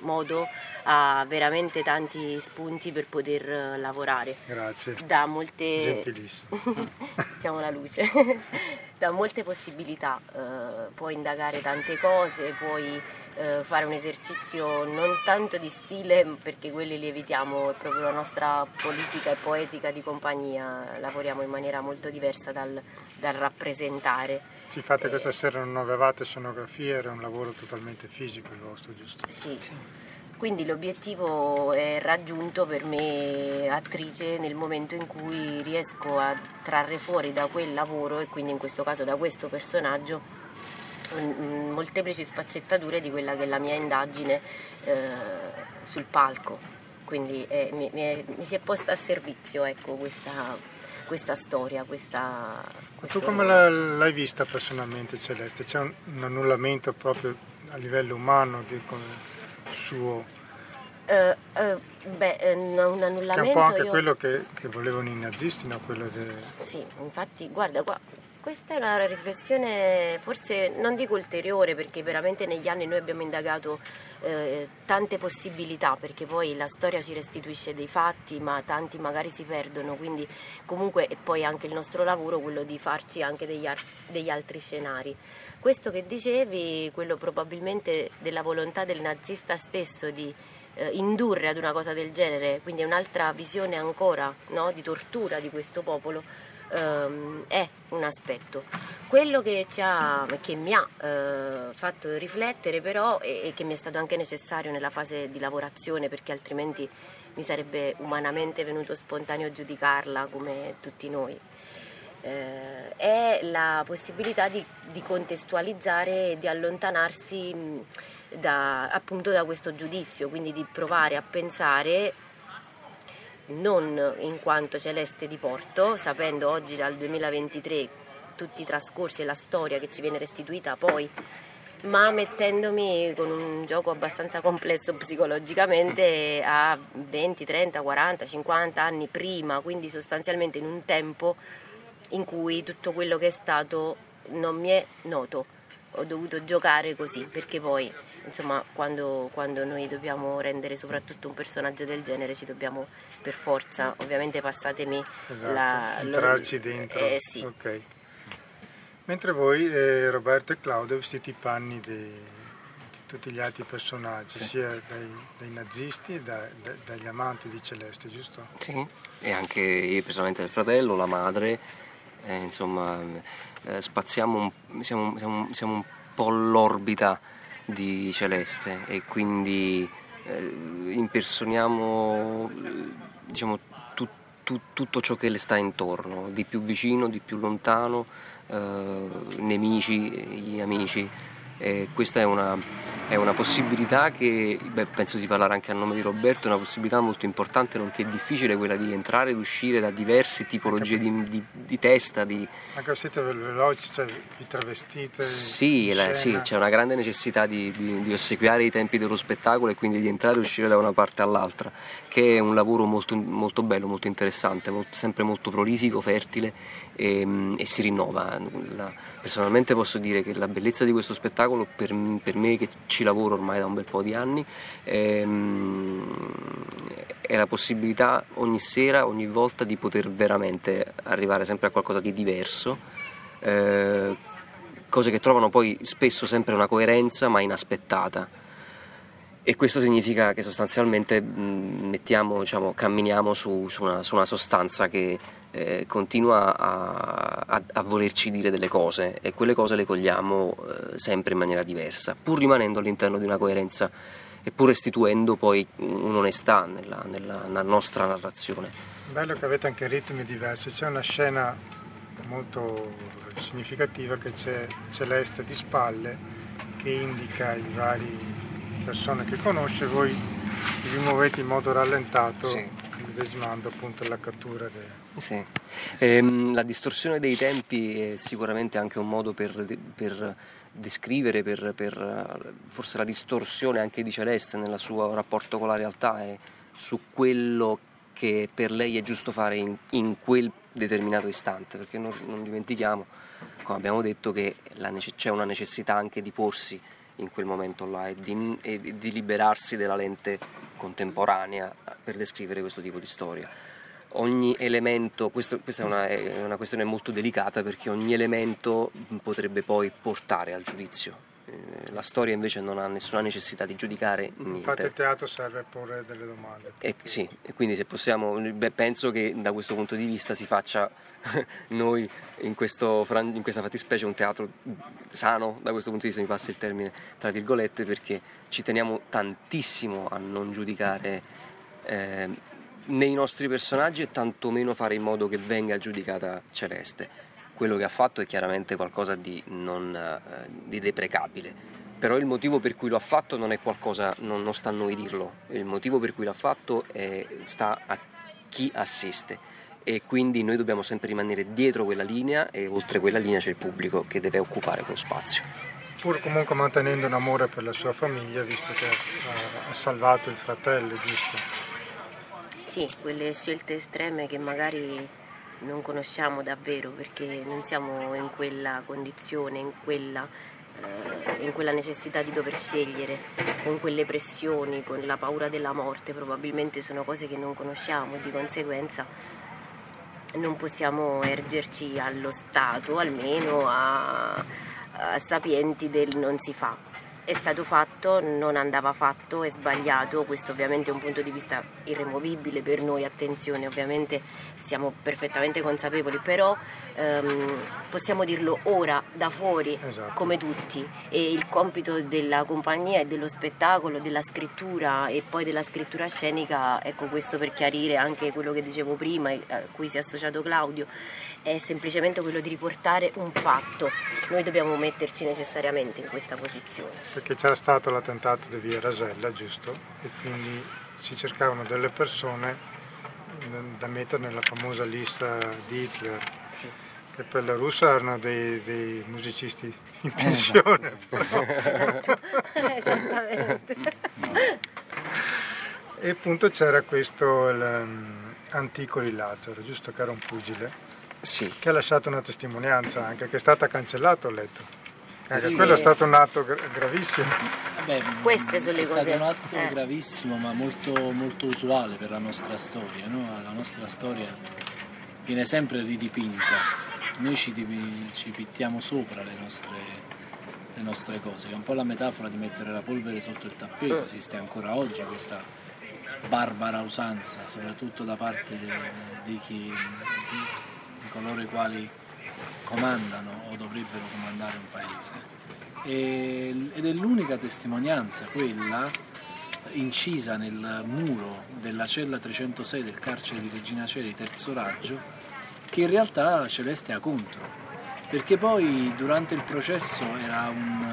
modo ha veramente tanti spunti per poter uh, lavorare. Grazie. Da molte... Gentilissimo. [laughs] Siamo la luce. [laughs] da molte possibilità, uh, puoi indagare tante cose, puoi eh, fare un esercizio non tanto di stile perché quelli li evitiamo, è proprio la nostra politica e poetica di compagnia, lavoriamo in maniera molto diversa dal, dal rappresentare. Ci fate eh, questa sera non avevate scenografia, era un lavoro totalmente fisico il vostro, giusto? Sì. sì. Quindi l'obiettivo è raggiunto per me attrice nel momento in cui riesco a trarre fuori da quel lavoro e quindi in questo caso da questo personaggio molteplici sfaccettature di quella che è la mia indagine eh, sul palco. Quindi eh, mi, mi, mi, si è posta a servizio ecco, questa, questa, storia. Questa, questo... Tu come l'hai vista personalmente Celeste? C'è un, un annullamento proprio a livello umano di, suo? Uh, uh, beh, un annullamento. Che è un po' anche io... quello che, che, volevano i nazisti, no? Quello de... Sì, infatti, guarda, qua, questa è una riflessione forse non dico ulteriore perché veramente negli anni noi abbiamo indagato eh, tante possibilità perché poi la storia ci restituisce dei fatti ma tanti magari si perdono quindi comunque è poi anche il nostro lavoro quello di farci anche degli, ar- degli altri scenari. Questo che dicevi, quello probabilmente della volontà del nazista stesso di eh, indurre ad una cosa del genere, quindi è un'altra visione ancora no, di tortura di questo popolo ehm, è un aspetto. Quello che, ha, che mi ha eh, fatto riflettere però e, e, che mi è stato anche necessario nella fase di lavorazione perché altrimenti mi sarebbe umanamente venuto spontaneo giudicarla come tutti noi, eh, è la possibilità di, di contestualizzare e di allontanarsi da, appunto da questo giudizio, quindi di provare a pensare non in quanto celeste di Porto, sapendo oggi dal 2023 tutti i trascorsi e la storia che ci viene restituita poi, ma mettendomi con un gioco abbastanza complesso [laughs] psicologicamente a 20, 30, 40, 50 anni prima, quindi sostanzialmente in un tempo in cui tutto quello che è stato non mi è noto. Ho dovuto giocare così perché poi insomma quando, quando, noi dobbiamo rendere soprattutto un personaggio del genere ci dobbiamo per forza ovviamente passatemi esatto, la, entrarci lo, dentro eh, sì. okay. mentre voi eh, Roberto e Claudio vestite i panni di, di tutti gli altri personaggi sì. sia dai, dai nazisti da, da, dagli amanti di Celeste giusto? sì e anche io personalmente il fratello la madre eh, insomma eh, spaziamo siamo, siamo, siamo un po' l'orbita di Celeste e quindi eh, impersoniamo diciamo, tu, tu, tutto ciò che le sta intorno, di più vicino, di più lontano, eh, nemici, gli amici. E questa è una è una possibilità che, beh, penso di parlare anche a nome di Roberto, è una possibilità molto importante, nonché difficile quella di entrare ed uscire da diverse tipologie di, di, di testa. Di... Anche siete veloci, cioè vi travestite? Sì, la, sì, c'è una grande necessità di, di, ossequiare i tempi dello spettacolo e quindi di entrare e uscire da una parte all'altra, che è un lavoro molto, molto bello, molto interessante, molto, sempre molto prolifico, fertile e, e si rinnova. La, personalmente posso dire che la bellezza di questo spettacolo per, per me che ci lavoro ormai da un bel po' di anni, ehm, è la possibilità ogni sera, ogni volta di poter veramente arrivare sempre a qualcosa di diverso, eh, cose che trovano poi spesso sempre una coerenza ma inaspettata. E questo significa che sostanzialmente mettiamo, diciamo, camminiamo su, su, una, su, una, sostanza che eh, continua a, a, a, volerci dire delle cose e quelle cose le cogliamo eh, sempre in maniera diversa, pur rimanendo all'interno di una coerenza e pur restituendo poi un'onestà nella, nella, nella nostra narrazione. Bello che avete anche ritmi diversi, c'è una scena molto significativa che c'è Celeste di spalle che indica i vari persone che conosce, voi vi muovete in modo rallentato, sì. medesimando appunto la cattura. De... Sì. Ehm, la distorsione dei tempi è sicuramente anche un modo per, per descrivere, per, per, forse la distorsione anche di Celeste nel suo rapporto con la realtà è su quello che per lei è giusto fare in, in quel determinato istante, perché non, non dimentichiamo, come abbiamo detto, che nece- c'è una necessità anche di porsi in quel momento là e di, e di liberarsi della lente contemporanea per descrivere questo tipo di storia. Ogni elemento, questo, questa è una, è una questione molto delicata perché ogni elemento potrebbe poi portare al giudizio la storia invece non ha nessuna necessità di giudicare niente. Infatti il teatro serve a porre delle domande. E, sì, e quindi se possiamo, beh, penso che da questo punto di vista si faccia [laughs] noi in, questo, in, questa fattispecie un teatro sano, da questo punto di vista mi passa il termine tra virgolette, perché ci teniamo tantissimo a non giudicare eh, nei nostri personaggi e tantomeno fare in modo che venga giudicata Celeste quello che ha fatto è chiaramente qualcosa di, non, eh, di deprecabile, però il motivo per cui lo ha fatto non è qualcosa, non, non sta a noi dirlo, il motivo per cui l'ha fatto è, sta a chi assiste e quindi noi dobbiamo sempre rimanere dietro quella linea e oltre quella linea c'è il pubblico che deve occupare quello spazio. Pur comunque mantenendo un amore per la sua famiglia, visto che ha salvato il fratello, giusto? Sì, quelle scelte estreme che magari non conosciamo davvero perché non siamo in quella condizione, in quella, eh, in quella necessità di dover scegliere, con quelle pressioni, con la paura della morte, probabilmente sono cose che non conosciamo e di conseguenza non possiamo ergerci allo Stato, almeno a, a sapienti del non si fa è stato fatto, non andava fatto, è sbagliato, questo ovviamente è un punto di vista irremovibile per noi, attenzione, ovviamente siamo perfettamente consapevoli, però ehm, possiamo dirlo ora, da fuori, esatto. come tutti, e il compito della compagnia e dello spettacolo, della scrittura e poi della scrittura scenica, ecco questo per chiarire anche quello che dicevo prima, a cui si è associato Claudio, è semplicemente quello di riportare un fatto, noi dobbiamo metterci necessariamente in questa posizione. Perché c'era stato l'attentato di Via Rasella, giusto? E quindi si cercavano delle persone da mettere nella famosa lista di Hitler. Sì. Che per la russa erano dei, dei musicisti in eh, pensione. [laughs] Esatto. [laughs] Esattamente. e appunto c'era questo um, Anticoli Lazzaro, giusto che era un pugile sì. che ha lasciato una testimonianza anche, che è stata cancellata, ho letto. Anche sì. quello è stato un atto gravissimo. Vabbè, Queste sono le è cose. È stato un atto eh. gravissimo, ma molto, molto, usuale per la nostra storia. No? La nostra storia viene sempre ridipinta. Noi ci, ci pittiamo sopra le nostre, le nostre, cose, che è un po' la metafora di mettere la polvere sotto il tappeto. Mm. Esiste ancora oggi questa barbara usanza, soprattutto da parte di, di chi. Di, coloro i quali comandano o dovrebbero comandare un paese. E, ed è l'unica testimonianza quella incisa nel muro della cella 306 del carcere di Regina Ceri, terzo raggio, che in realtà Celeste ha contro, perché poi durante il processo era un,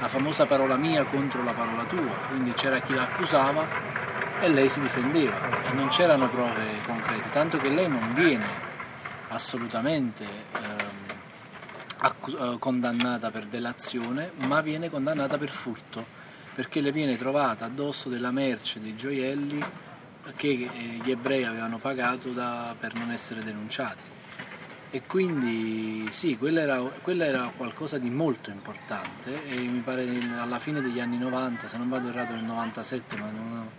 la famosa parola mia contro la parola tua, quindi c'era chi l'accusava e lei si difendeva. E non c'erano prove concrete, tanto che lei non viene assolutamente ehm, eh, condannata per delazione, ma viene condannata per furto, perché le viene trovata addosso della merce, dei gioielli che eh, gli ebrei avevano pagato da, per non essere denunciati. E quindi sì, quella era, quella era, qualcosa di molto importante e mi pare alla fine degli anni 90, se non vado errato nel 97, ma non ho,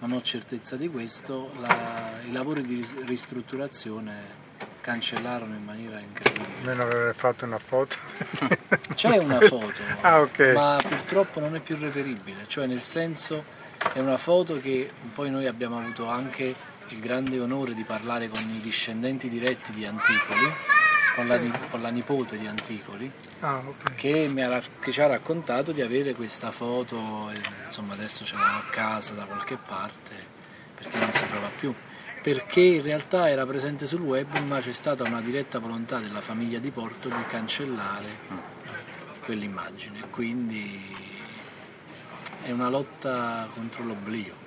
non ho certezza di questo, la, i lavori di ristrutturazione cancellarono in maniera incredibile. Almeno avere fatto una foto. [laughs] C'è una [laughs] foto, ah, okay. ma purtroppo non è più reperibile, cioè nel senso è una foto che poi noi abbiamo avuto anche il grande onore di parlare con i discendenti diretti di Anticoli, con la, con la nipote di Anticoli, ah, okay. che, ha, che, ci ha raccontato di avere questa foto, e, insomma adesso ce l'hanno a casa da qualche parte perché non si trova più perché in realtà era presente sul web ma c'è stata una diretta volontà della famiglia di Porto di cancellare quell'immagine, quindi è una lotta contro l'oblio.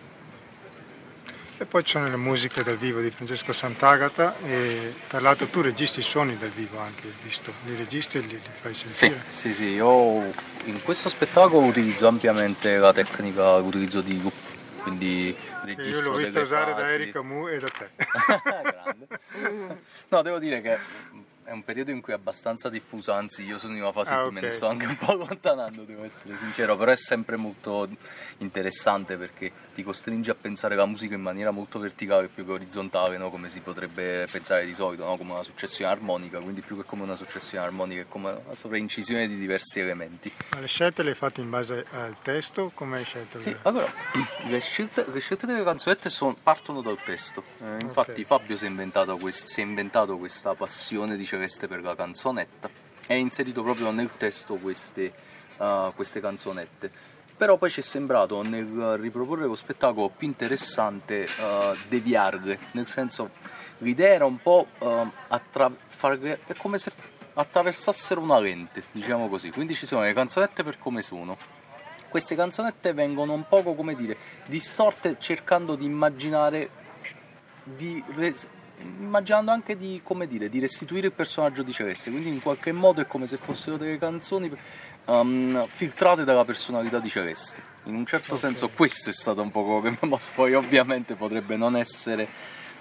E poi ci sono le musiche dal vivo di Francesco Sant'Agata e tra l'altro tu registri i suoni dal vivo anche, visto? Li registri e li, li fai sentire? Sì, sì, sì, io in questo spettacolo utilizzo ampiamente la tecnica, l'utilizzo di loop, quindi registro Io l'ho vista usare fasi. da Erika Mu e da te. [laughs] Grande. [laughs] No, devo dire che è un periodo in cui è abbastanza diffuso, anzi io sono in una fase Ah, in cui me ne sto anche un po' allontanando, devo essere sincero, però è sempre molto interessante perché ti costringe a pensare la musica in maniera molto verticale più che orizzontale, no? come si potrebbe pensare di solito, no? come una successione armonica, quindi più che come una successione armonica è come una sovraincisione di diversi elementi. Ma le scelte le hai fatte in base al testo? Come hai scelto? Sì, le- allora, [clears throat] le scelte, le scelte delle canzonette sono- partono dal testo. Eh, infatti Ok. Fabio si è, inventato quest- si è inventato questa passione di Celeste per la canzonetta e ha inserito proprio nel testo queste, uh, queste canzonette. Però poi ci è sembrato nel riproporre lo spettacolo più interessante uh, deviarle, nel senso l'idea era un po' uh, attra- farle- è come se attraversassero una lente, diciamo così. Quindi ci sono le canzonette per come sono, queste canzonette vengono un poco, come dire, distorte cercando di immaginare, di immaginando anche di, come dire, di restituire il personaggio di Celeste, quindi in qualche modo è come se fossero delle canzoni um, filtrate dalla personalità di Celeste. In un certo senso questo è stato un po' quello che poi ovviamente potrebbe non essere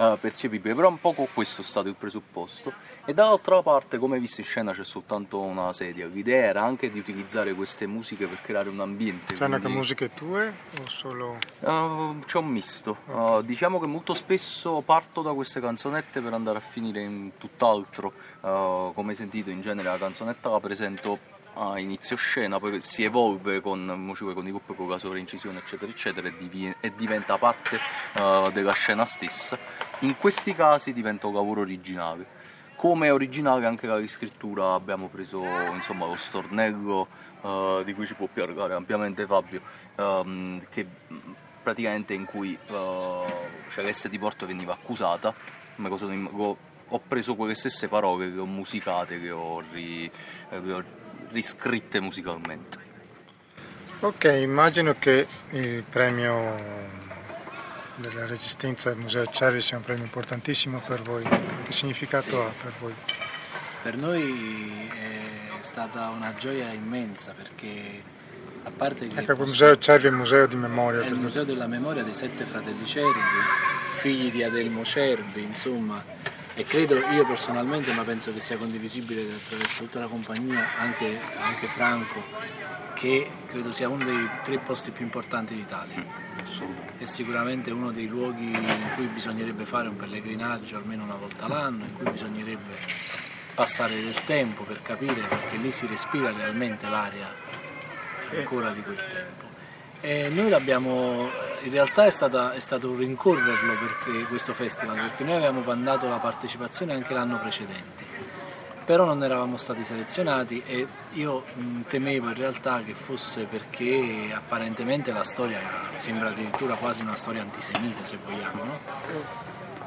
uh, percepibile, però un poco questo è stato il presupposto. E dall'altra parte, come visto in scena, c'è soltanto una sedia. L'idea era anche di utilizzare queste musiche per creare un ambiente. Anche quindi- musiche tue o solo... Uh, c'è un misto. Uh, diciamo che molto spesso parto da queste canzonette per andare a finire in tutt'altro. Uh, come hai sentito, in genere la canzonetta la presento a inizio scena, poi si evolve con, con i gruppi, con la sovraincisione, eccetera, eccetera, e, divi- e diventa parte uh, della scena stessa. In questi casi diventa un lavoro originale. Come originale anche la riscrittura, abbiamo preso insomma, lo stornello eh, di cui ci può parlare ampiamente Fabio, ehm, che praticamente in cui eh, Celeste di Porto veniva accusata, im- lo- ho preso quelle stesse parole che ho musicate, che ho, ri- che ho riscritte musicalmente. Ok, immagino che il premio della Resistenza del Museo Cervi sia un premio importantissimo per voi. Che significato Sì. ha per voi? Per noi è stata una gioia immensa perché a parte che Ecco, il Museo Cervi è il museo di memoria. è il museo della memoria dei sette fratelli Cervi, figli di Adelmo Cervi, insomma, e credo io personalmente, ma penso che sia condivisibile attraverso tutta la compagnia, anche, anche Franco, che credo sia uno dei tre posti più importanti d'Italia. È sicuramente uno dei luoghi in cui bisognerebbe fare un pellegrinaggio almeno una volta l'anno, in cui bisognerebbe passare del tempo per capire perché lì si respira realmente l'aria ancora di quel tempo. E noi l'abbiamo, in realtà è, stata- è stato un rincorrerlo perché, questo festival, perché noi avevamo mandato la partecipazione anche l'anno precedente, però non eravamo stati selezionati e io mh, temevo in realtà che fosse perché apparentemente la storia sembra addirittura quasi una storia antisemita se vogliamo, no?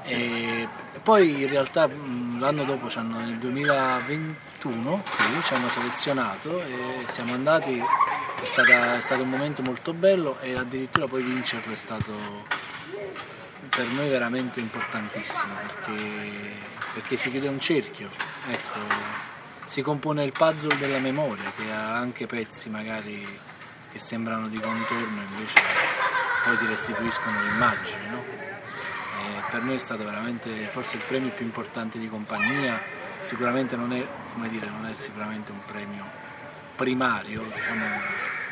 E poi in realtà mh, l'anno dopo, nel 2021, sì, ci hanno selezionato e siamo andati, è, stata- è stato un momento molto bello e addirittura poi vincerlo è stato per noi veramente importantissimo perché, perché si chiude un cerchio, ecco, si compone il puzzle della memoria che ha anche pezzi magari che sembrano di contorno e invece poi ti restituiscono l'immagine. No? E per noi è stato veramente forse il premio più importante di compagnia, sicuramente non è, dire, non è sicuramente un premio primario, diciamo,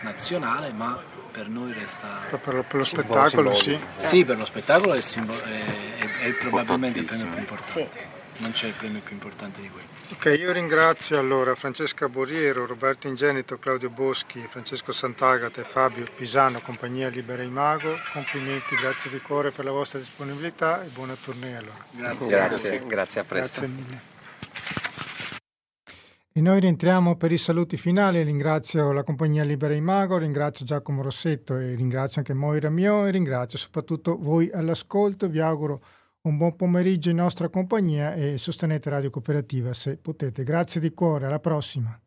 nazionale, ma per noi resta... Per, lo- per lo spettacolo sì. Sì, per lo spettacolo è, simbolo- è- è- è probabilmente il premio più Importantissimo. importante. Non c'è il premio più importante di quello. Ok, io ringrazio allora Francesca Boriero, Roberto Ingenito, Claudio Boschi, Francesco Sant'Agata e Fabio Pisano, compagnia Libera Imago. Complimenti, grazie di cuore per la vostra disponibilità e buona tournée allora. Grazie. Grazie, grazie, a presto. Grazie mille. E noi rientriamo per i saluti finali. Ringrazio la compagnia Libera Imago, ringrazio Giacomo Rossetto e ringrazio anche Moira Mio e ringrazio soprattutto voi all'ascolto. Vi auguro un buon pomeriggio in nostra compagnia e sostenete Radio Cooperativa se potete. Grazie di cuore, alla prossima.